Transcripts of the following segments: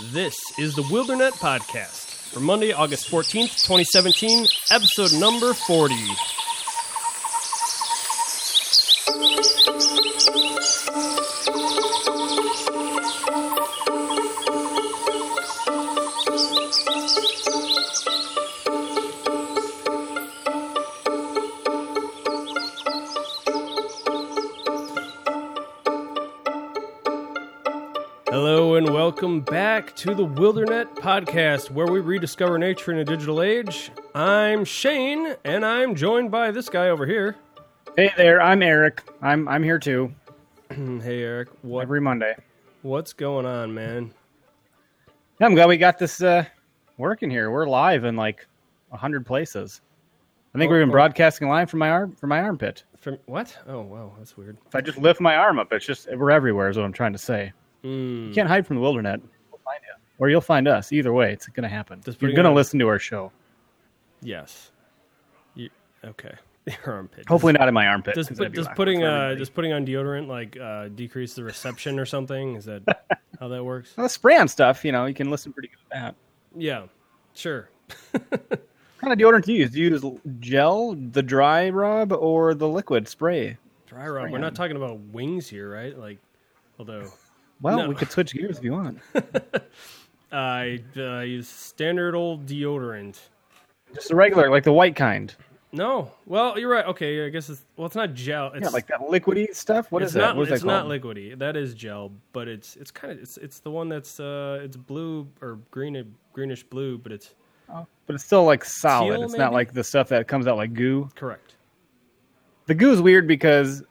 This is the Wildernet Podcast for Monday, August 14th, 2017, episode number 40. To the Wildernet Podcast, where we rediscover nature in a digital age. I'm Shane, and I'm joined by this guy over here. Hey there, I'm Eric. I'm I'm here too Hey Eric, what every Monday. what's going on, man? Yeah, I'm glad we got this uh, working here. We're live in like hundred places. I think Oh, we're even oh. broadcasting live from my arm from my armpit. From what? Oh wow, that's weird. If I just lift my arm up, it's just we're everywhere. Is what I'm trying to say. Mm. You can't hide from the Wildernet. We'll find you, or you'll find us. Either way, it's going to happen. Just You're going to listen to our show. Yes. You, okay. Your armpit. Hopefully not in my armpit. Does, 'cause put, does putting uh, does putting on deodorant like uh, decrease the reception or something? Is that how that works? well, spray on stuff. You know, you can listen pretty good with that. Yeah, sure. What kind of deodorant do you use? Do you use gel, the dry rub, or the liquid spray? Dry rub. We're on. not talking about wings here, right? Like, although Well, No. we could switch gears if you want. I uh, use standard old deodorant. Just the regular, like the white kind. No, well, you're right. Okay, I guess it's well, it's not gel. It's Yeah, like that liquidy stuff. What it's not. that? What is it's that not liquidy. That is gel, but it's it's kind of it's it's the one that's uh it's blue or green greenish blue, but it's Oh, but it's still like solid. Teal, it's not like the stuff that comes out like goo. correct. The goo is weird because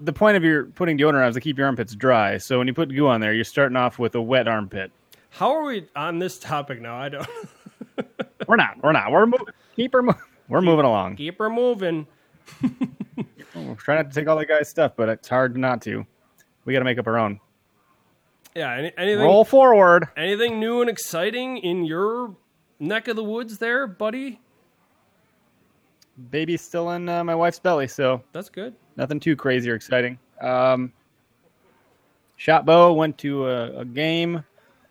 the point of your putting deodorant on is to keep your armpits dry. So when you put goo on there, you're starting off with a wet armpit. How are we on this topic now? I don't We're not. We're not. We're moving. Keep her. Mo- we're moving along. keep her moving. We're trying not to take all the guy's stuff, but it's hard not to. We got to make up our own. Yeah. Any, anything Roll forward. anything new and exciting in your neck of the woods, there, buddy? Baby's still in uh, my wife's belly, so That's good. Nothing too crazy or exciting. Um, shot bow went to a, a game.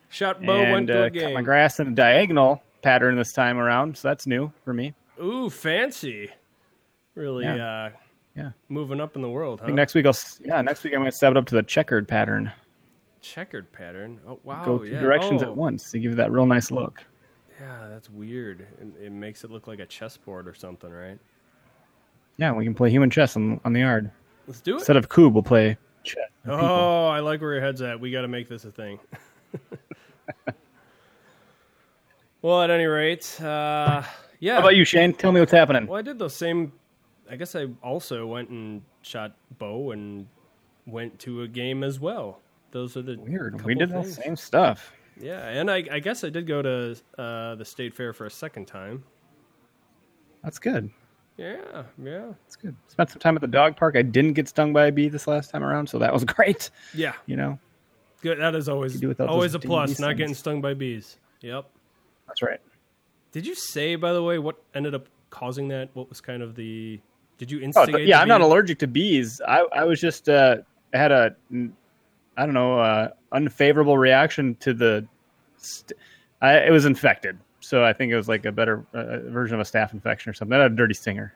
Shot bow and went to uh, a game. cut my grass in a diagonal pattern this time around, so that's new for me. Ooh, fancy. Really Yeah. uh Yeah. moving up in the world, I huh? think next week I'll yeah, next week I'm going to step it up to the checkered pattern. Checkered pattern. Oh wow. Go two yeah. directions oh, at once to give you that real nice look. Yeah, that's weird. It, it makes it look like a chessboard or something, right? Yeah, we can play human chess on, on the yard Let's do it. instead of Kubb, We'll play chess. with people. Oh, I like where your head's at. We got to make this a thing. well, at any rate, uh, yeah. How about you, Shane? Tell me what's happening. Well, I did the same. I guess I also went and shot bow and went to a game as well. Those are the Weird. We did the same stuff. Yeah, and I, I guess I did go to uh, the state fair for a second time. That's good. Yeah, yeah, It's good. Spent some time at the dog park. I didn't get stung by a bee this last time around, so that was great. yeah. You know, Good. That is always always a plus. Not things. getting stung by bees. Yep. that's right. Did you say, by the way, what ended up causing that? What was kind of the? Did you Oh, instigate? th- yeah, I'm not allergic to bees. I, I was just uh, I had a mm, don't know uh, unfavorable reaction to the. St- I, it was infected, so I think it was like a better uh, version of a staph infection or something. I had a dirty stinger.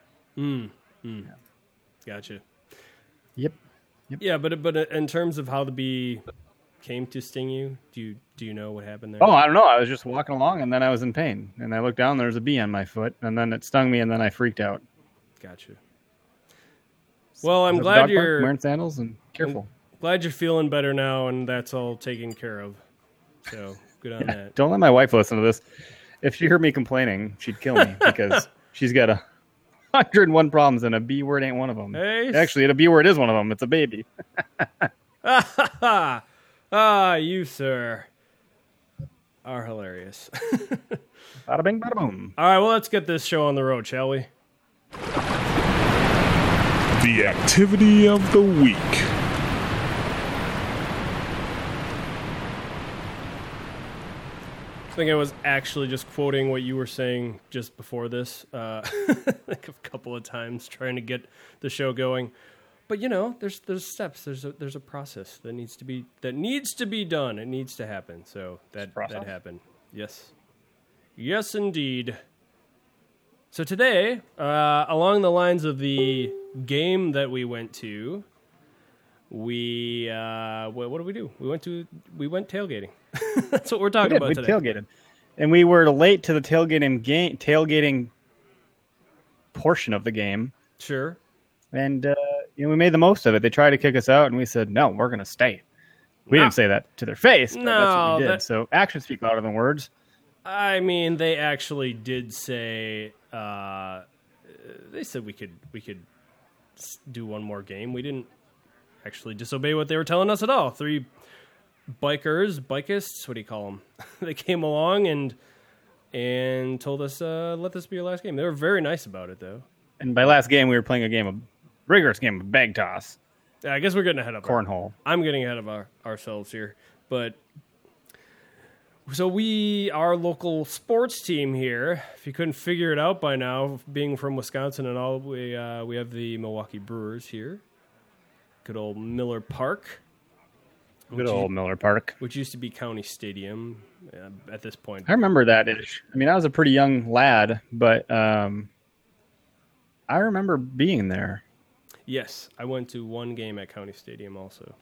Gotcha. Yep. Yeah, but but in terms of how the bee came to sting you, do you do you know what happened there? Oh, I don't know. I was just walking along, and then I was in pain, and I looked down. There was a bee on my foot, and then it stung me, and then I freaked out. Gotcha. Well, I'm I was at the glad you're wearing sandals and careful. glad you're feeling better now, and that's all taken care of. So good on that. Don't let my wife listen to this. If she heard me complaining, she'd kill me because she's got a hundred and one problems, and a B word ain't one of them. Hey. Actually, a B word is one of them. It's a baby. Ah, you sir are hilarious. Bada bing, bada boom. all right, well, let's get this show on the road, shall we? The activity of the week. I think I was actually just quoting what you were saying just before this, uh, like a couple of times, trying to get the show going. but you know, there's there's steps. There's a there's a process that needs to be that needs to be done. It needs to happen. So that that happened. Yes, yes, indeed. So today, uh, along the lines of the game that we went to, we uh, what, what did we do? We went to we went tailgating. That's what we're We talking did. about We today. tailgated, and we were late to the tailgating game, tailgating portion of the game, Sure. and uh, you know we made the most of it. They tried to kick us out, and we said no, we're going to stay. We No. didn't say that to their face, but that's what No, we did. that- So actions speak louder than words. I mean, they actually did say uh, they said we could we could do one more game. We didn't actually disobey what they were telling us at all. Three bikers, bikists, what do you call them? they came along and and told us uh, let this be your last game. They were very nice about it though. And by last game, we were playing a game of rigorous game of bag toss, Yeah, I guess we're getting ahead of our- cornhole. I'm getting ahead of our, ourselves here, but so we, our local sports team here. If you couldn't figure it out by now, being from Wisconsin and all, we uh, we have the Milwaukee Brewers here. Good old Miller Park, Good old Miller Park. which used to be County Stadium uh, at this point. I remember that ish. I mean, I was a pretty young lad, but um, I remember being there. Yes, I went to one game at County Stadium also.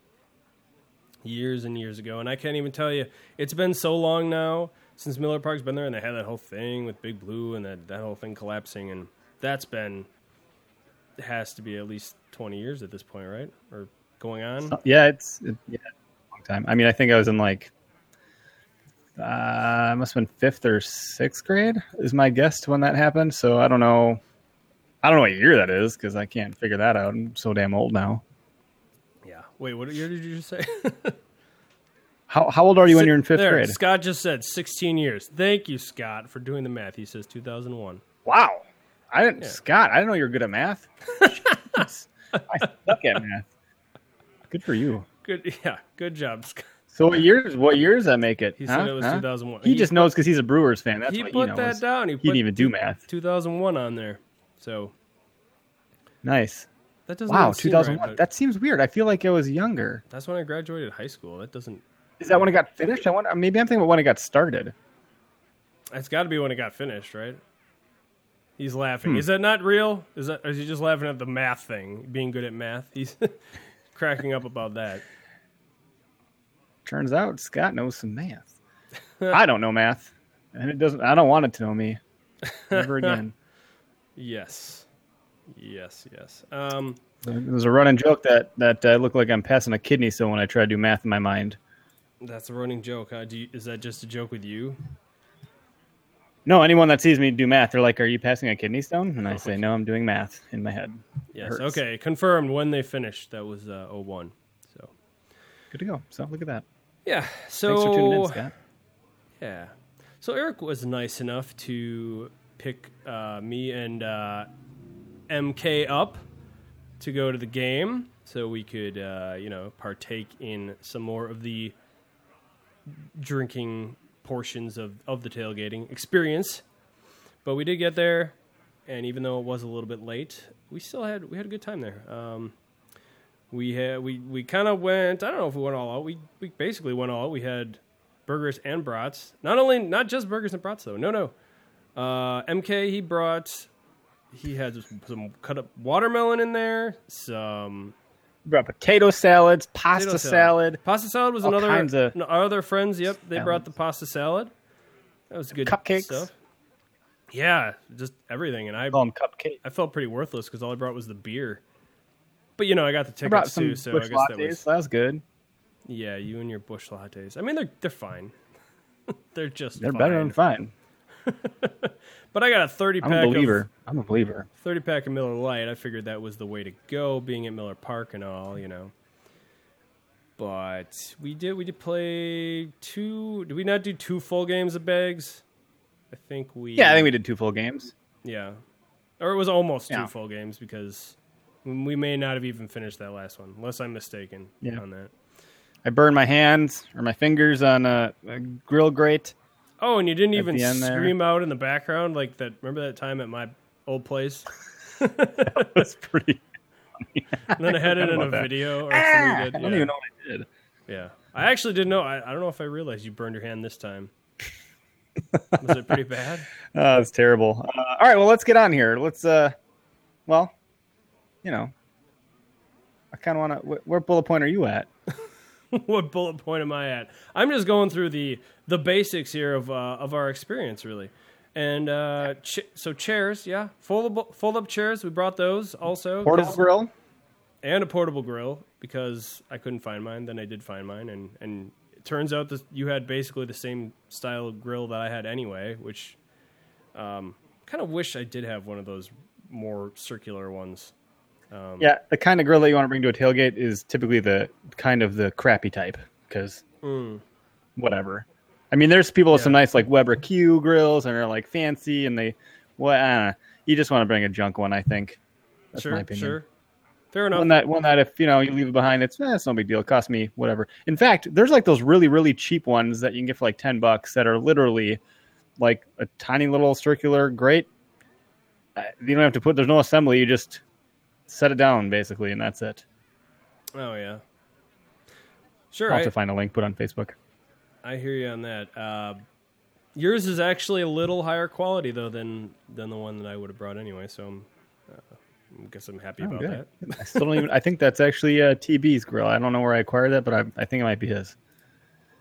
Years and years ago, and I can't even tell you. It's been so long now since Miller Park's been there, and they had that whole thing with Big Blue and that, that whole thing collapsing, and that's been has to be at least twenty years at this point, right? Or going on? Yeah, it's it, yeah, long time. I mean, I think I was in like uh, I must have been fifth or sixth grade is my guess to when that happened. So I don't know. I don't know what year that is because I can't figure that out. I'm so damn old now. Yeah. Wait, what year did you just say? How how old are you when you're in fifth there, grade? Scott just said sixteen years. Thank you, Scott, for doing the math. He says two thousand one. Wow, I didn't Scott. I didn't know you were good at math. I suck at math. Good for you. Good, yeah, good job, Scott. So what years? What years that make it? He huh? said it was Huh? 2001. He, He just knows because he's a Brewers fan. That's he what put he that down. He, He didn't even do math. 2001 on there. So Nice. that doesn't Wow, 2001. right, that seems weird. I feel like I was younger. that's when I graduated high school. That doesn't. Is that when it got finished? I wonder. Maybe I'm thinking about when it got started. It's got to be when it got finished, right? He's Hmm. laughing. Is that not real? Is that? Is he just laughing at the math thing? Being good at math. He's cracking up about that. Turns out Scott knows some math. I don't know math, and it doesn't. I don't want it to know me. ever again. Yes. Yes. Yes. Um. It was a running joke that that I look like I'm passing a kidney stone when I try to do math in my mind. That's a running joke. Huh? Do you, is that just a joke with you? No, anyone that sees me do math, they're like, "Are you passing a kidney stone?" And I say, "No, I'm doing math in my head." Yes. Okay. Confirmed when they finished. That was uh, 01. Good to go. So look at that. yeah. So Thanks for tuning in, Scott. Yeah. So Eric was nice enough to pick uh, me and uh, MK up to go to the game so we could, uh, you know, partake in some more of the drinking portions of, of the tailgating experience. But we did get there, and even though it was a little bit late, we still had we had a good time there. Um, we had we, we kind of went. I don't know if we went all out. We we basically went all out. We had burgers and brats. Not only not just burgers and brats though. No, no. Uh, MK he brought. He had some, cut up watermelon in there. Some brought potato salads, pasta potato salad, Pasta salad was all another. kinds of no, our other friends. Yep, they brought the pasta salad. That was good Cupcakes. stuff. Yeah, just everything, and I call them cupcakes. I felt pretty worthless because all I brought was the beer. But you know, I got the tickets too, so I guess lattes. that was that was good. yeah. You and your bush lattes. I mean, they're they're fine. they're just They're fine. better than fine. But I got a thirty pack. I'm a of believer. I'm a believer. thirty pack of Miller Lite. I figured that was the way to go, being at Miller Park and all, you know. But we did we did play two. Did we not do two full games of bags? I think we. Yeah, I think we did two full games. Yeah, or it was almost Yeah. two full games because we may not have even finished that last one, unless I'm mistaken Yeah. on that. I burned my hands or my fingers on a, a grill grate. Oh, and you didn't even the end there. scream out in the background like that. Remember that time at my old place? that was pretty. and then I had it in a that. video or Ah, something. I Did. don't Yeah. even know what I did. yeah, I actually didn't know. I, I don't know if I realized you burned your hand this time. Was it pretty bad? Oh, that's terrible. Uh, all right, well, let's get on here. Let's, uh, well, you know, I kind of want to. Wh- where bullet point are you at? what bullet point am I at? I'm just going through the the basics here of uh, of our experience, really. And uh, ch- so chairs, yeah, fold fold up chairs. We brought those also, Portable 'cause- grill. and a portable grill because I couldn't find mine. Then I did find mine, and and it turns out that you had basically the same style of grill that I had anyway, which um, kind of wish I did have one of those more circular ones. Yeah, the kind of grill that you want to bring to a tailgate is typically the kind of the crappy type because whatever. I mean, there's people with some nice like Weber Q grills and they're like fancy and they what I don't know. You just want to bring a junk one, I think. That's sure, my opinion. sure, fair enough. One that one that if you know you leave it behind, it's eh, it's no big deal. It costs me whatever. In fact, there's like those really really cheap ones that you can get for like ten bucks that are literally like a tiny little circular grate. You don't have to put. There's no assembly. You just set it down basically, and that's it. oh yeah, sure. I'll I, to find a link put on Facebook. I hear you on that. Uh, yours is actually a little higher quality though than than the one that I would have brought anyway. So I'm, uh, I guess I'm happy about that. I still don't even. I think that's actually uh, TB's grill. I don't know where I acquired that, but I, I think it might be his.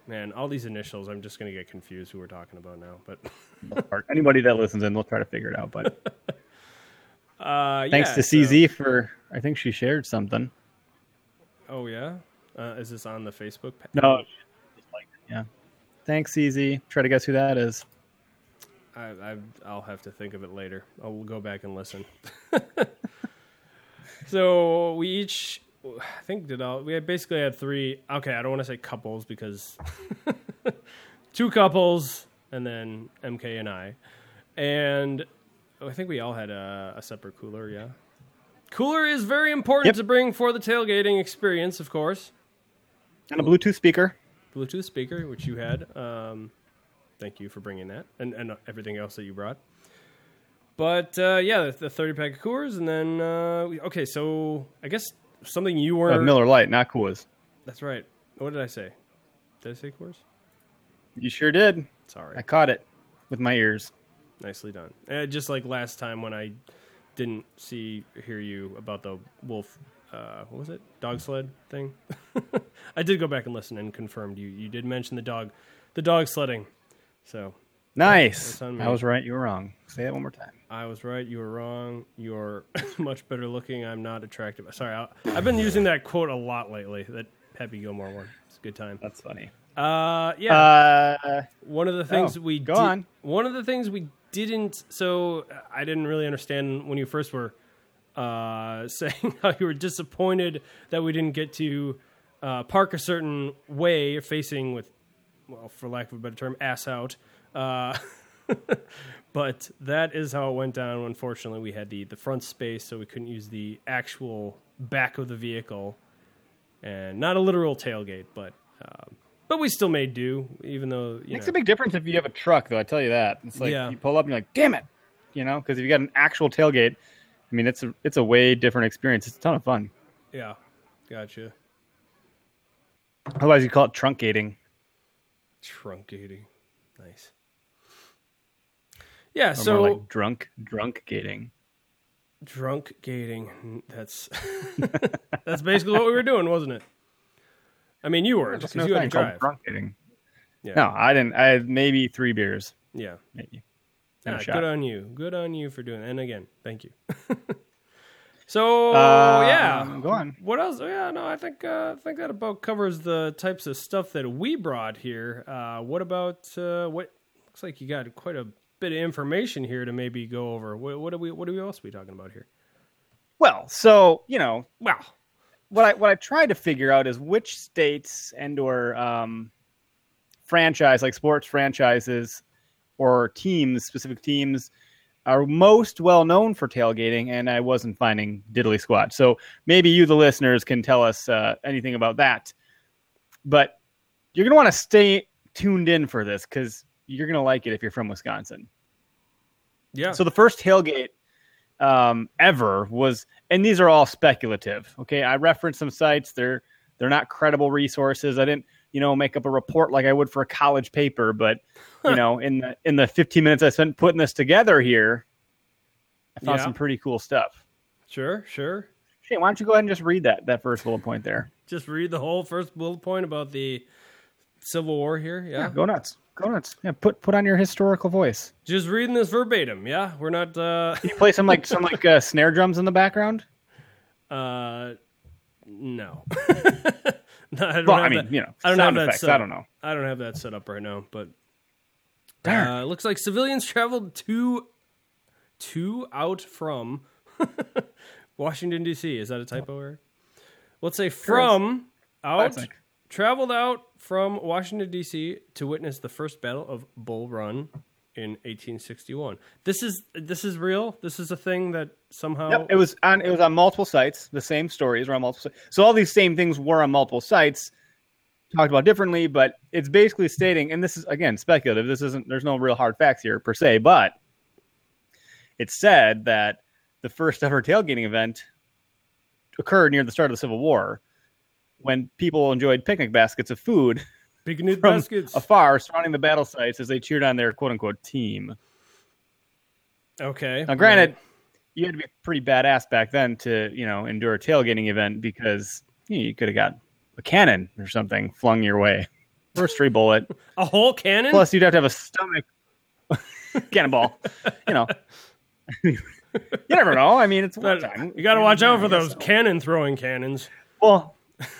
Man, all these initials, I'm just gonna get confused who we're talking about now. But anybody that listens in, they'll try to figure it out. But uh, thanks yeah, to so- CZ for. I think she shared something. Oh yeah, uh, is this on the Facebook? pa- No, yeah. Thanks, CZ. Try to guess who that is. I, I, I'll have to think of it later. I'll go back and listen. so we each, I think, did all. We basically had three. Okay, I don't want to say couples because two couples and then MK and I, and I think we all had a, a separate cooler. Yeah, cooler is very important Yep. to bring for the tailgating experience, of course. And a Bluetooth speaker. Bluetooth speaker, which you had. Um, thank you for bringing that and, and everything else that you brought. But uh, yeah, the, the 30 pack of Coors, and then uh, we- okay, so I guess something you were. Uh, Miller Lite, not Coors. That's right. What did I say? Did I say Coors? You sure did. Sorry. I caught it with my ears. Nicely done. Uh, just like last time when I didn't see hear you about the wolf. Uh, what was it? Dog sled thing. I did go back and listen and confirmed you. You did mention the dog, the dog sledding. So Nice. I was right. You were wrong. Say that one more time. I was right. You were wrong. You're much better looking. I'm not attractive. Sorry, I, I've been using that quote a lot lately. That Happy Gilmore one. It's a good time. That's funny. Uh, yeah. Uh, one of the things oh, we go di- on. One of the things we didn't. So I didn't really understand when you first were uh, saying how you were disappointed that we didn't get to uh, park a certain way, facing with, well, for lack of a better term, ass out. Uh, but that is how it went down. Unfortunately, we had the the front space, so we couldn't use the actual back of the vehicle, and not a literal tailgate, but. Um, but we still made do, even though you makes know. a big difference if you have a truck, though. I tell you that. It's like Yeah. you pull up and you're like, "Damn it," you know, because if you got an actual tailgate, I mean, it's a it's a way different experience. It's a ton of fun. Yeah, gotcha. Otherwise, you call it truncating. Truncating, nice. Yeah, Or so like drunk drunk gating. drunk gating. That's that's basically what we were doing, wasn't it? I mean, you were because no you had to drive. drunk gating. Yeah, No, I didn't. I had maybe three beers, yeah. maybe. Yeah, good on you. Good on you for doing. It. And again, thank you. so Uh, yeah, go on. What else? Yeah, no, I think uh, I think that about covers the types of stuff that we brought here. Uh, what about uh, what? Looks like you got quite a bit of information here to maybe go over. What, what are we? What are we else be talking about here? Well, so you know, Wow. What I what I tried to figure out is which states and or um, franchise like sports franchises or teams, specific teams, are most well known for tailgating, and I wasn't finding diddly squat. So maybe you, the listeners, can tell us uh, anything about that. But you're gonna want to stay tuned in for this because you're gonna like it if you're from Wisconsin. Yeah. So the first tailgate um, ever was, and these are all speculative. Okay, I referenced some sites. They're they're not credible resources. I didn't, you know, make up a report like I would for a college paper. But you know, in the in the 15 minutes I spent putting this together here, I found Yeah. some pretty cool stuff. Sure, sure. Shane, why don't you go ahead and just read that that first bullet point there? Just read the whole first bullet point about the Civil War here. Yeah. Go nuts. Go nuts. Yeah, put put on your historical voice. Just reading this verbatim. Yeah. We're not uh Can you play some like some like uh, snare drums in the background? uh no. no I don't Well, have I mean, that- you know, I don't sound have that set I up. don't know. I don't have that set up right now, but Darn. uh, looks like civilians traveled to to out from Washington D.C. Is that a typo, Eric? Let's say from out. Traveled out from Washington D.C. to witness the first battle of Bull Run in 1861. This is this is real. This is a thing that somehow Yep, it was on it was on multiple sites. The same stories were on multiple sites. So all these same things were on multiple sites, talked about differently, but it's basically stating, and this is again speculative. This isn't. There's no real hard facts here per se, but it said that the first ever tailgating event occurred near the start of the Civil War, when people enjoyed picnic baskets of food big new from baskets. afar surrounding the battle sites as they cheered on their quote unquote team. Okay. Now, granted, you had to be pretty badass back then to, you know, endure a tailgating event because you, know, you could have got a cannon or something flung your way, stray bullet. a whole cannon. Plus, you'd have to have a stomach cannonball. You know, you never know. I mean, it's But wartime. you got to watch out for those so. cannon throwing cannons. Well,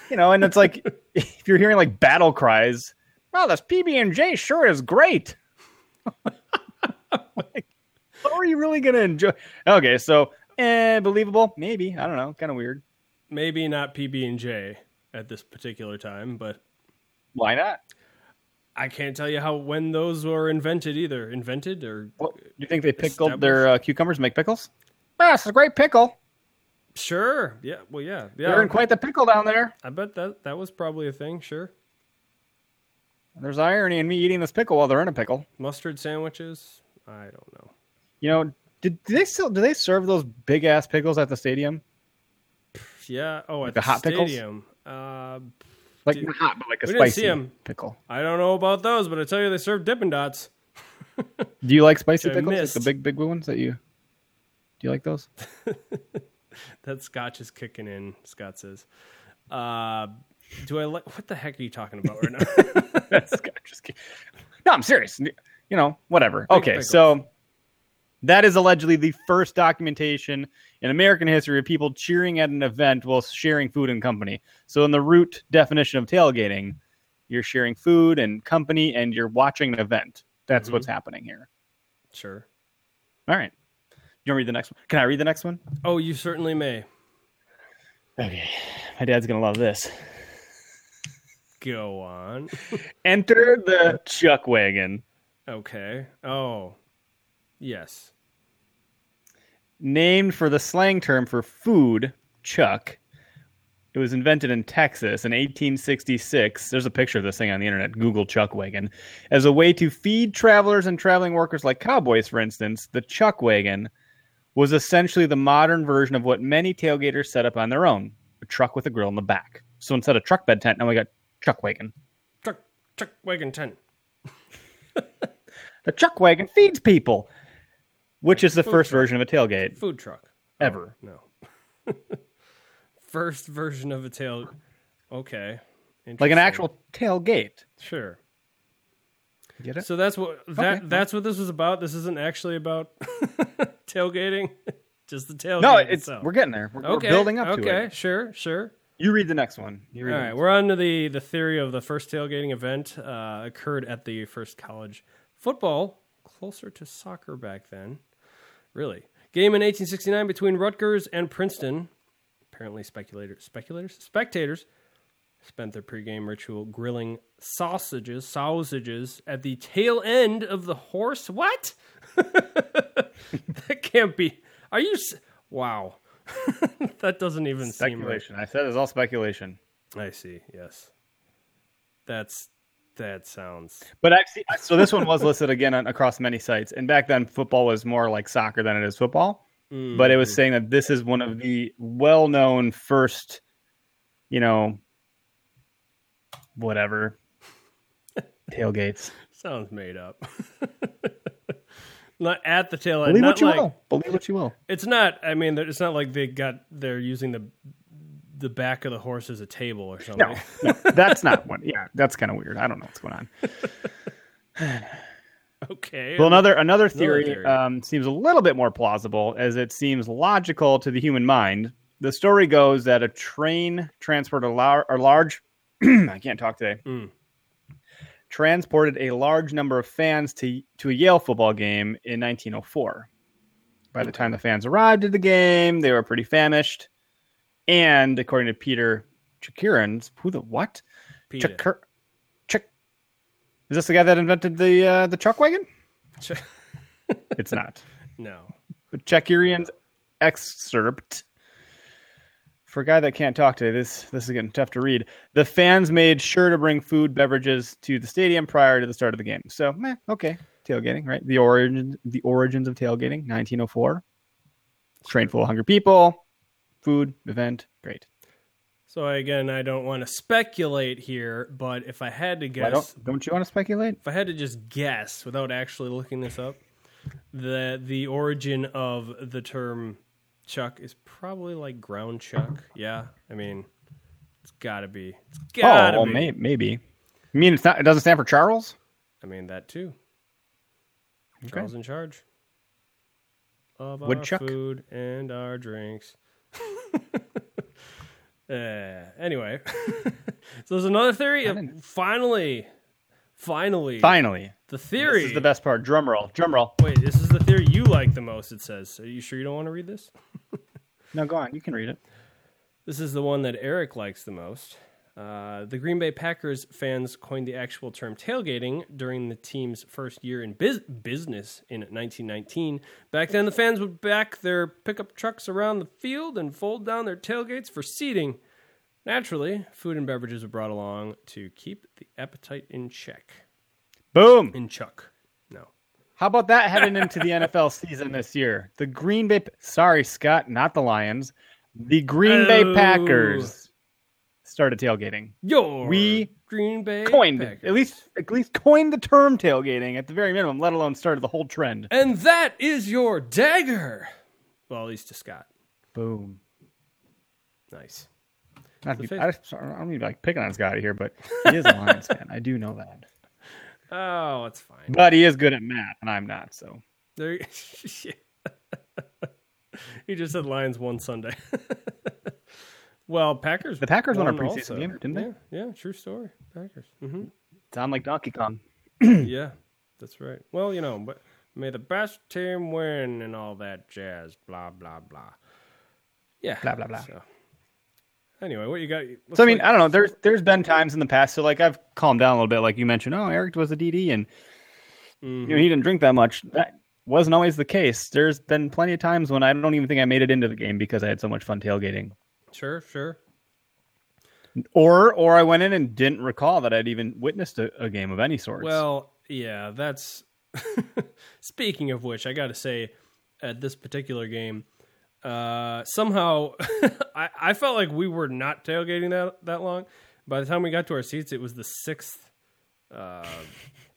you know, and it's like if you're hearing like battle cries, "Wow, this PB and J sure is great." like, what are you really gonna enjoy? Okay, so eh, believable, maybe. I don't know, kind of weird. Maybe not PB and J at this particular time, but Why not? I can't tell you how when those were invented either. Invented or Well, you think they pickled their uh, cucumbers to make pickles? Ah, it's a great pickle. Sure, yeah, well, yeah, yeah. They're in quite the pickle down there. I bet that that was probably a thing. Sure, There's irony in me eating this pickle while they're in a pickle. mustard sandwiches. I don't know. You know, did, do they still do they serve those big ass pickles at the stadium? Yeah. Oh, at the the, hot pickles? stadium. Uh, Like Did- not hot, but like a we didn't spicy see 'em. pickle. I don't know about those, but I tell you, they serve Dippin' Dots. Do you like spicy pickles? Like the big, big ones that you. Do you like those? That scotch is kicking in. Scott says. Uh, do I like? What the heck are you talking about right now? That's just kidding. No, I'm serious. You know, whatever. okay, so that is allegedly the first documentation in American history of people cheering at an event while sharing food and company. So, in the root definition of tailgating, you're sharing food and company, and you're watching an event. That's Mm-hmm. what's happening here. sure. All right. You want to read the next one? Can I read the next one? Oh, you certainly may. Okay. My dad's gonna love this. Go on. Enter the chuck wagon. Okay. Oh, yes. named for the slang term for food, chuck. It was invented in Texas in 1866. There's a picture of this thing on the internet. Google chuck wagon. As a way to feed travelers and traveling workers like cowboys, for instance, the chuck wagon was essentially the modern version of what many tailgaters set up on their own a truck with a grill in the back. So instead of truck bed tent, now we got chuck wagon. Truck, truck wagon tent. The chuck wagon feeds people, which is the Food first truck. version of a tailgate Food truck. Oh, ever. No. First version of a tail. Okay. Like an actual tailgate. Sure. Get it? So that's what that Okay. that's what this was about. This isn't actually about tailgating. Just the tailgate. No, it's itself. we're getting there. We're, we're okay. building up to okay, sure, sure. You read the next one. You read All right, we're on to the the theory of the first tailgating event uh, occurred at the first college football, closer to soccer back then. Really, game in 1869 between Rutgers and Princeton. Apparently, speculators, speculators, spectators spent their pregame ritual grilling sausages, sausages at the tail end of the horse. What? that can't be. Are you? Wow. that doesn't even seem right. Speculation. I said it's all speculation. I see. Yes, that's that sounds But I've so this one was listed again on, across many sites. And back then, football was more like soccer than it is football. Mm. but it was saying that this is one of the well-known first, you know, whatever tailgates. Sounds made up. Not at the tail end. Believe not what you like, will. Believe what you will. It's not. I mean, it's not like they got. They're using the the back of the horse as a table or something. No, no, that's not one. Yeah, that's kind of weird. I don't know what's going on. Okay. Well, another another theory, theory. Um, seems a little bit more plausible, as it seems logical to the human mind. The story goes that a train transported a, lar- a large. I can't talk today. Mm. Transported a large number of fans to to a Yale football game in 1904. By the time the fans arrived at the game, they were pretty famished, and according to Peter Chikirans, who the what? Peter. Chikir, Chik. Is this the guy that invented the uh, the chuck wagon? Ch- It's not. no. But Chekirian's excerpt. For a guy that can't talk today, this this is getting tough to read. The fans made sure to bring food, beverages to the stadium prior to the start of the game. So, meh, okay, tailgating, right? The origin, the origins of tailgating, 1904. Train full of hungry people, food, event, great. So again, I don't want to speculate here, but if I had to Why guess, don't don't you want to speculate? if I had to just guess without actually looking this up, the the origin of the term chuck is probably like ground chuck. Yeah, I mean, it's got to be. It's Oh, got to well, be. may, maybe. You mean it's not? It doesn't stand for Charles? I mean that too. Okay. Charles in charge of Woodchuck? our food and our drinks. uh, anyway, so there's another theory. Of finally, finally, Finally, the theory. this is the best part. Drum roll, drum roll. Wait, this is the theory you like the most. It says. Are you sure you don't want to read this? No, go on. You can read it. This is the one that Eric likes the most. Uh, the Green Bay Packers fans coined the actual term tailgating during the team's first year in bus- business in 1919. Back then, the fans would back their pickup trucks around the field and fold down their tailgates for seating. Naturally, food and beverages were brought along to keep the appetite in check. Boom. In chuck. How about that heading into the NFL season this year? The Green Bay, sorry, Scott, not the Lions. The Green Bay Oh. Packers started tailgating. Yo, We Green Bay Coined, Packers. at least, at least coined the term tailgating at the very minimum, let alone started the whole trend. And that is your dagger. Well, at least to Scott. Boom. Nice. Not I, I don't mean to like picking on Scott here, but he is a Lions fan. I do know that. Oh, it's fine. But he is good at math, and I'm not. So There, he just said Lions won Sunday. well, Packers. The Packers won won preseason also. game, didn't they? Yeah, yeah, true story. Packers. hmm sound like Donkey Kong. yeah, that's right. Well, you know, but may the best team win and all that jazz. Blah blah blah. Yeah. Blah, blah, blah. So, anyway, what you got? So I mean, like- I don't know. There's there's been times in the past. So like I've calmed down a little bit. Like you mentioned, oh, Eric was a DD, and Mm-hmm. you know he didn't drink that much. That wasn't always the case. There's been plenty of times when I don't even think I made it into the game because I had so much fun tailgating, sure, sure. or or I went in and didn't recall that I'd even witnessed a, a game of any sort. Well, yeah, that's. Speaking of which, I got to say, at this particular game, uh, somehow I, I felt like we were not tailgating that that long. By the time we got to our seats, it was the sixth. Uh,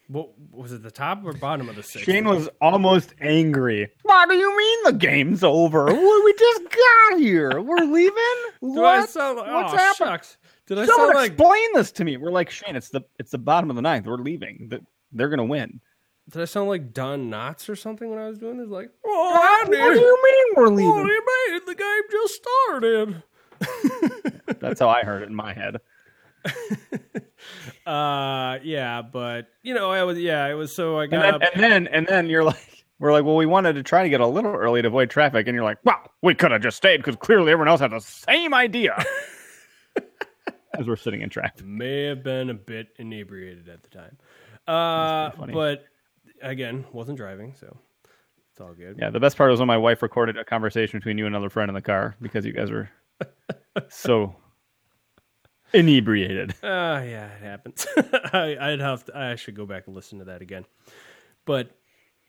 what was it? The top or bottom of the sixth? Shane was almost angry. What do you mean the game's over? we just got here. We're leaving. What? sound like, What's oh, happening? shucks. Did I Someone sound like explain this to me. We're like Shane. It's the it's the bottom of the ninth. We're leaving. They're gonna win. Did I sound like Don Knotts or something when I was doing this? Like, oh, What do you mean we're leaving? What do you mean? The game just started. That's how I heard it in my head. Uh, yeah, but you know, I was yeah, it was so I And got then, up. and then and then you're like, we're like, well, we wanted to try to get a little early to avoid traffic, and you're like, wow, we could have just stayed because clearly everyone else had the same idea. As we're sitting in traffic. may have been a bit inebriated at the time. Uh, pretty funny. but again, wasn't driving, so it's all good. Yeah, the best part was when my wife recorded a conversation between you and another friend in the car because you guys were so inebriated. Uh, yeah, it happens. I, I'd have to, I should go back and listen to that again. But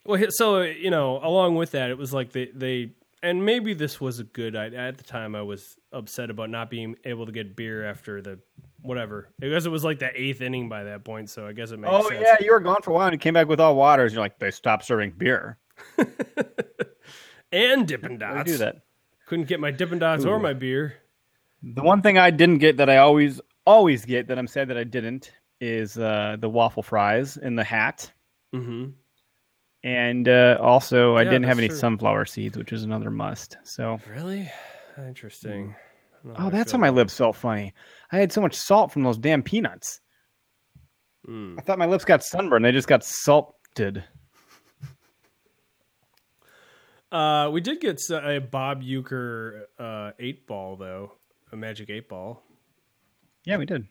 well, so you know, along with that, it was like they they and maybe this was a good. I, at the time, I was upset about not being able to get beer after the whatever. I guess it was like the eighth inning by that point, so I guess it makes Oh sense. yeah, you were gone for a while and you came back with all waters. You're like, they stopped serving beer. and Dippin' Dots. do that? Couldn't get my Dippin' Dots or my beer. The one thing I didn't get that I always always get that I'm sad that I didn't is uh, the waffle fries in the hat, Mm-hmm. and uh, also I didn't have any true. sunflower seeds, which is another must. So, Really interesting. I how oh, that's why my lips felt funny. I had so much salt from those damn peanuts. Mm. I thought my lips got sunburned. They just got salted. Uh, we did get a Bob Uecker uh, eight ball though, a magic eight ball. Yeah, we did.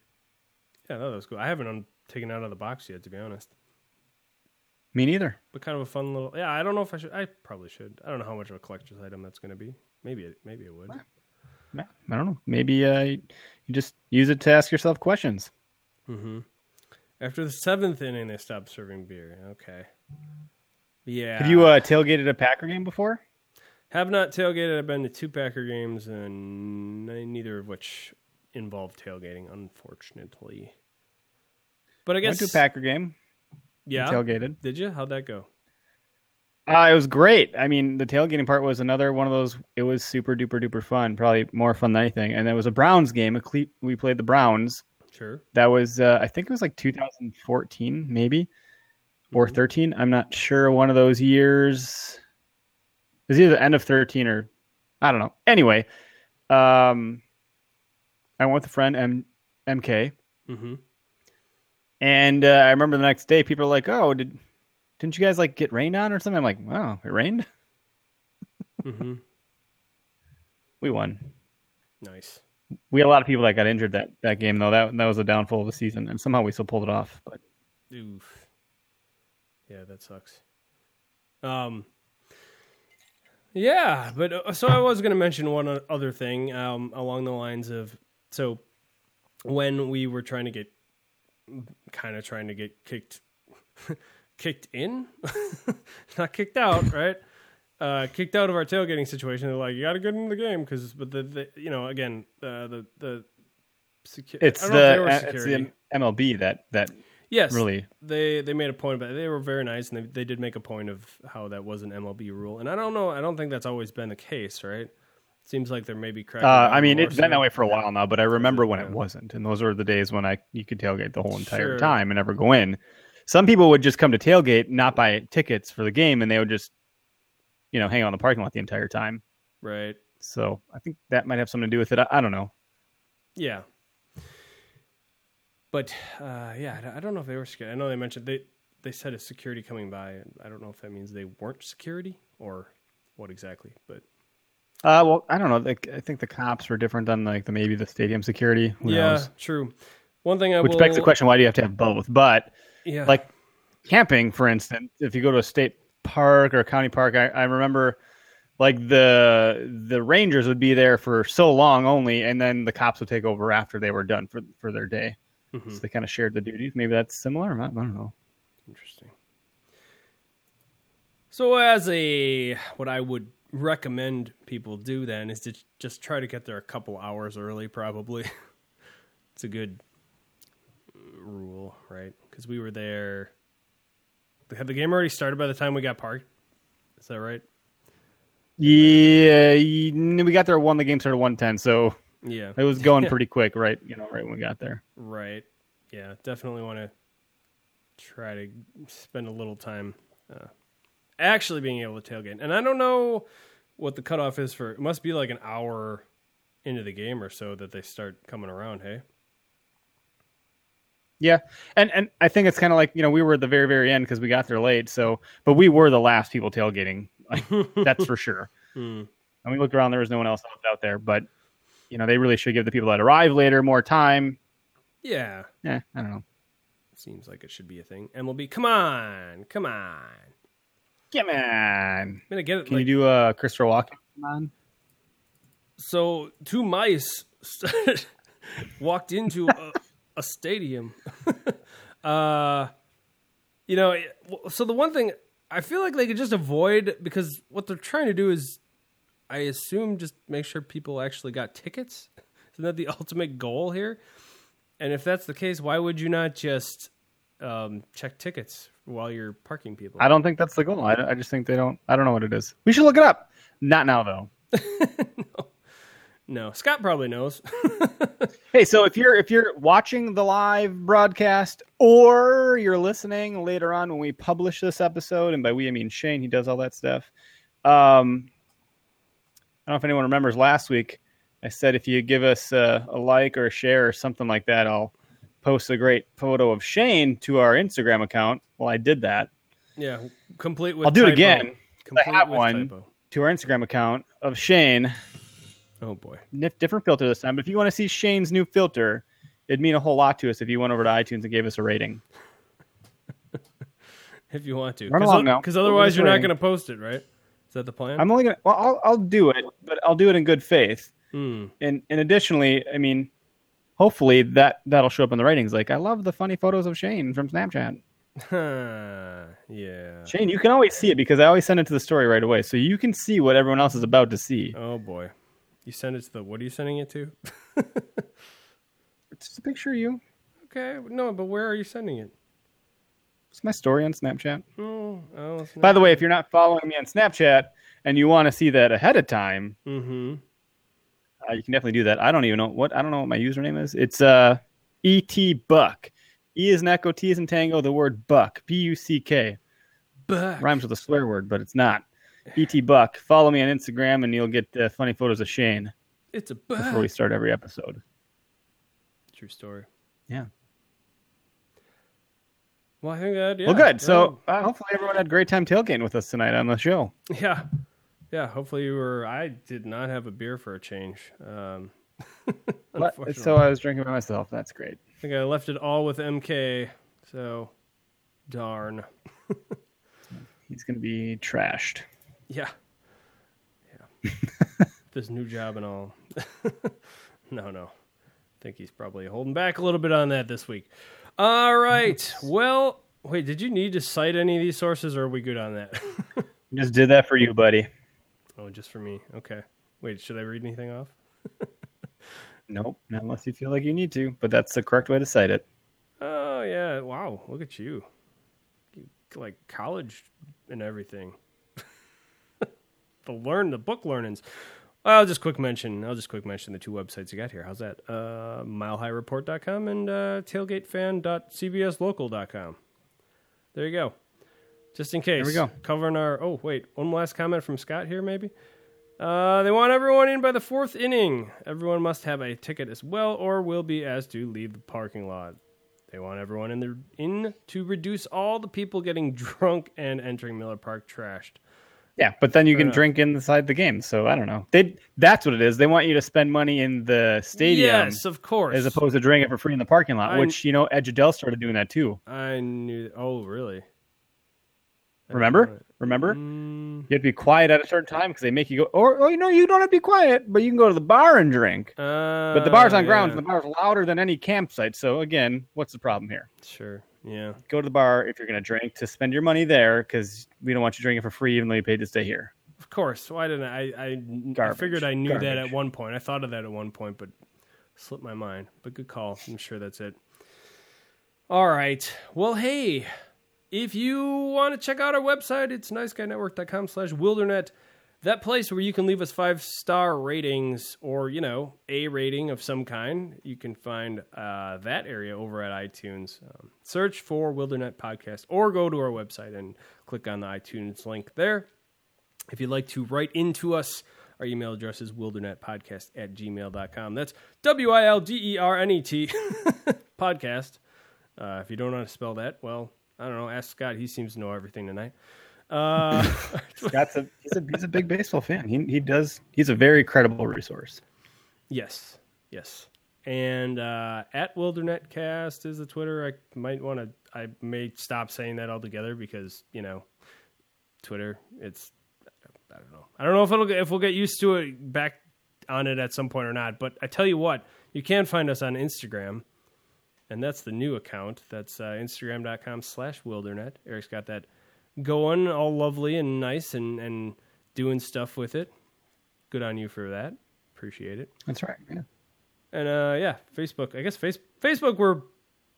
Yeah, that was cool. I haven't un- taken it out of the box yet, to be honest. Me neither. But kind of a fun little. Yeah, I don't know if I should. I probably should. I don't know how much of a collector's item that's going to be. Maybe it. Maybe it would. I don't know. Maybe uh, you just use it to ask yourself questions. Mm-hmm. After the seventh inning, they stopped serving beer. Okay. Yeah. Have you uh, tailgated a Packer game before? Have not tailgated. I've been to two Packer games, and neither of which involved tailgating, unfortunately. But I Went guess to a Packer game. yeah. Tailgated. Did you? How'd that go? Uh, it was great. I mean, the tailgating part was another one of those. It was super duper duper fun. Probably more fun than anything. And it was a Browns game. A cle- we played the Browns. Sure. That was, uh, I think it was like 2014, maybe, or Mhm. 13. I'm not sure. One of those years. It was either the end of 13 or I don't know. Anyway, um, I went with a friend, M- MK, Mm-hmm. and uh, I remember the next day, people are like, "Oh, did didn't you guys like get rained on or something?" I'm like, "Wow, it rained." Mm-hmm. We won. Nice. We had a lot of people that got injured that, that game though. That that was a downfall of the season, and somehow we still pulled it off. But Oof. Yeah, that sucks. Um. Yeah, but uh, so I was going to mention one other thing um, along the lines of so when we were trying to get kind of trying to get kicked kicked in, not kicked out, right? Uh, kicked out of our tailgating situation. They're like, you got to get in the game because, but the, the you know again uh, the the secu- it's I don't know if they the uh, it's the MLB that that yes really they they made a point about it. They were very nice, and they, they did make a point of how that was an MLB rule. And I don't know. I don't think that's always been the case, right? Seems like there may be cracking. Uh, I mean, it's been that way for a while now, but I remember when it wasn't, and those were the days when I you could tailgate the whole entire Sure. time and never go in. Some people would just come to tailgate, not buy tickets for the game, and they would just, you know, hang out in the parking lot the entire time. right? So I think that might have something to do with it. I, I don't know. Yeah. But uh, yeah, I- don't know if they were scared. I know they mentioned they they said a security coming by. and I don't know if that means they weren't security or what exactly. But Uh, well, I don't know. Like, I think the cops were different than like the maybe the stadium security. Who yeah, knows? true. One thing I Which will, begs the question: Why do you have to have both? But Yeah, like camping, for instance, if you go to a state park or a county park, I, I remember like the the rangers would be there for so long only, and then the cops would take over after they were done for for their day. Mhm. So they kind of shared the duties. Maybe that's similar. I don't know. Interesting. So, as a what I would recommend people do then is to just try to get there a couple hours early. Probably, it's a good uh, rule, right? Because we were there. Had the game already started by the time we got parked? Is that right? Yeah, we got there one. The game started one ten, so Yeah. it was going pretty quick. Right, you know, right when we got there. Right. Yeah, definitely want to try to spend a little time uh, actually being able to tailgate. And I don't know what the cutoff is for. It must be like an hour into the game or so that they start coming around. Hey. Yeah, and and I think it's kind of like you know we were at the very very end because we got there late. So, but we were the last people tailgating. Like, that's for sure. Hmm. And we looked around; there was no one else out there. But you know, they really should give the people that arrive later more time. Yeah, Yeah, I don't know. seems like it should be a thing. MLB, come on, come on. Come on, I'm gonna get it. can like- you do a uh, Christopher Walken? Come on. So two mice walked into a, a stadium. uh, you know, so the one thing I feel like they could just avoid because what they're trying to do is, I assume just make sure people actually got tickets. Isn't that the ultimate goal here? And if that's the case, why would you not just um, check tickets while you're parking people? I don't think that's the goal. I, I just think they don't. I don't know what it is. We should look it up. Not now though. no, Scott probably knows. Hey, so if you're if you're watching the live broadcast or you're listening later on when we publish this episode, and by we I mean Shane, he does all that stuff. Um, I don't know if anyone remembers last week. I said if you give us a, a like or a share or something like that, I'll post a great photo of Shane to our Instagram account. Well, I did that yeah, complete with. I'll do it typo. again. I Complete have with one. typo. to our Instagram account of Shane. Oh boy. Nif- different filter this time. But if you want to see Shane's new filter, it'd mean a whole lot to us if you went over to iTunes and gave us a rating. If you want to, Run along now. because otherwise you're not going to post it, right? Is that the plan? I'm only gonna. Well, I'll I'll do it, but I'll do it in good faith. Hmm. And and additionally, I mean, hopefully that that'll show up in the ratings. Like I love the funny photos of Shane from Snapchat. yeah. Shane, you can always see it because I always send it to the story right away, so you can see what everyone else is about to see. Oh boy. You send it to the. What are you sending it to? It's just a picture of you. Okay. No, but where are you sending it? It's my story on Snapchat. Oh, oh it's By the way, if you're not following me on Snapchat and you want to see that ahead of time, Mm-hmm. uh, you can definitely do that. I don't even know what I don't know what my username is. It's uh et buck. E is an echo, T is in tango. The word buck, B U C K, Buck. rhymes with a swear word, but it's not. Et buck. Follow me on Instagram, and you'll get uh, funny photos of Shane It's a before we start every episode. True story. Yeah. Well, I think that. Yeah. well, good. So uh, hopefully everyone had a great time tailgating with us tonight on the show. Yeah. Yeah. Hopefully you were. I did not have a beer for a change. Um, so I was drinking by myself. That's great. I think I left it all with MK. So, darn. He's going to be trashed. Yeah. Yeah. this new job and all. no, no. I think he's probably holding back a little bit on that this week. All right. Well, wait, did you need to cite any of these sources or are we good on that? Just did that for you, buddy. oh, just for me. Okay. Wait, should I read anything off? Nope, not unless you feel like you need to. But that's the correct way to cite it. Oh, yeah. Wow. Look at you. You- Like college and everything. The learn, the book learnings. I'll just quick mention. I'll just quick mention the two websites you got here. How's that? Uh, MileHighReport.com and uh, TailgateFan.cbslocal.com. There you go. Just in case. There we go. Covering our. Oh wait, one last comment from Scott here, maybe. Uh, they want everyone in by the fourth inning. Everyone must have a ticket as well, or will be asked to leave the parking lot. They want everyone in there in to reduce all the people getting drunk and entering Miller Park trashed. Yeah, but then you can enough. drink inside the game. So I don't know. They that's what it is. They want you to spend money in the stadium Yes, of course. as opposed to drinking it for free in the parking lot. I- which you know, Edge Adele started doing that too. I knew. Oh, really? I Remember? Remember? Mm, You have to be quiet at a certain time because they make you go. Or, or you know, you don't have to be quiet, but you can go to the bar and drink. uh, But the bar's on ground. yeah. and The bar's louder than any campsite. So again, what's the problem here? Sure. Yeah. Go to the bar if you're going to drink to spend your money there because we don't want you drinking for free even though you paid to stay here. Of course. Why didn't I? I, I Garbage. figured I knew that at one point. I thought of that at one point, but slipped my mind. But good call. I'm sure that's it. All right. Well, hey, if you want to check out our website, it's niceguynetwork.com slash wildernet. That place where you can leave us five star ratings or, you know, a rating of some kind. You can find uh, that area over at iTunes. Um, search for Wildernet Podcast or go to our website and click on the iTunes link there. If you'd like to write into us, our email address is wildernetpodcast at gmail.com. That's W I L D E R N E T podcast. Uh, if you don't know how to spell that, well, I don't know. Ask Scott. He seems to know everything tonight. Uh, Scott's a he's a he's a big baseball fan. He he does he's a very credible resource. yes. Yes. And uh, at WildernetCast is the Twitter. I might want to, I may stop saying that altogether because, you know, Twitter, it's, I don't know. I don't know if it'll if we'll get used to it back on it at some point or not. But I tell you what, you can find us on Instagram, and that's the new account. That's uh, Instagram.com slash Wildernet. Eric's got that going, all lovely and nice, and and doing stuff with it. good on you for that. Appreciate it. That's right. Yeah. And uh, yeah, Facebook. I guess face Facebook we're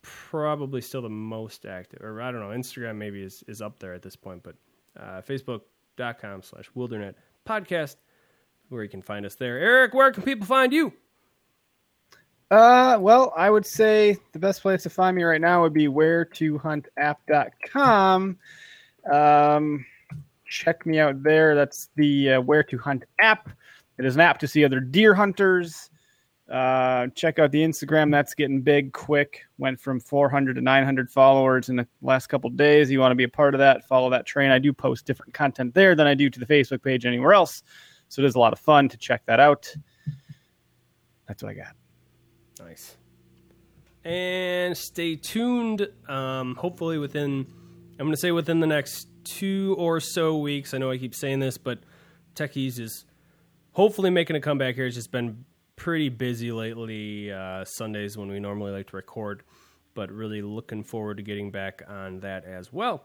probably still the most active, or I don't know. Instagram maybe is is up there at this point, but uh, Facebook.com slash Wildernet Podcast, where you can find us there. Eric, where can people find you? Uh, well, I would say the best place to find me right now would be where to hunt app.com. Um, check me out there. That's the uh, Where to Hunt app. It is an app to see other deer hunters. Uh, check out the Instagram. That's getting big quick. Went from 400 to 900 followers in the last couple days. You want to be a part of that? Follow that train. I do post different content there than I do to the Facebook page anywhere else. So it is a lot of fun to check that out. That's what I got. Nice. And stay tuned. Um, hopefully, within, I'm going to say within the next two or so weeks. I know I keep saying this, but Techies is hopefully making a comeback here. It's just been pretty busy lately, uh, Sundays when we normally like to record, but really looking forward to getting back on that as well.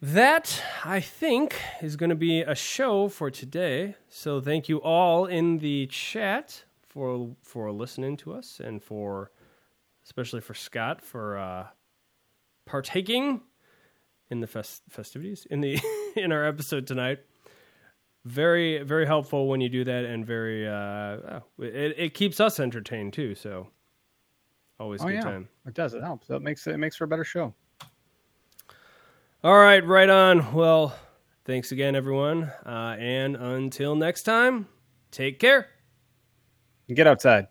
That, I think, is going to be a show for today. So thank you all in the chat for for listening to us and for especially for Scott for uh, partaking in the fest- festivities in the in our episode tonight. Very very helpful when you do that, and very uh, oh, it it keeps us entertained too. So always Oh good yeah, time. it does. It helps. It makes it makes for a better show. All right, right on. Well, thanks again, everyone, uh, and until next time, take care. Get outside.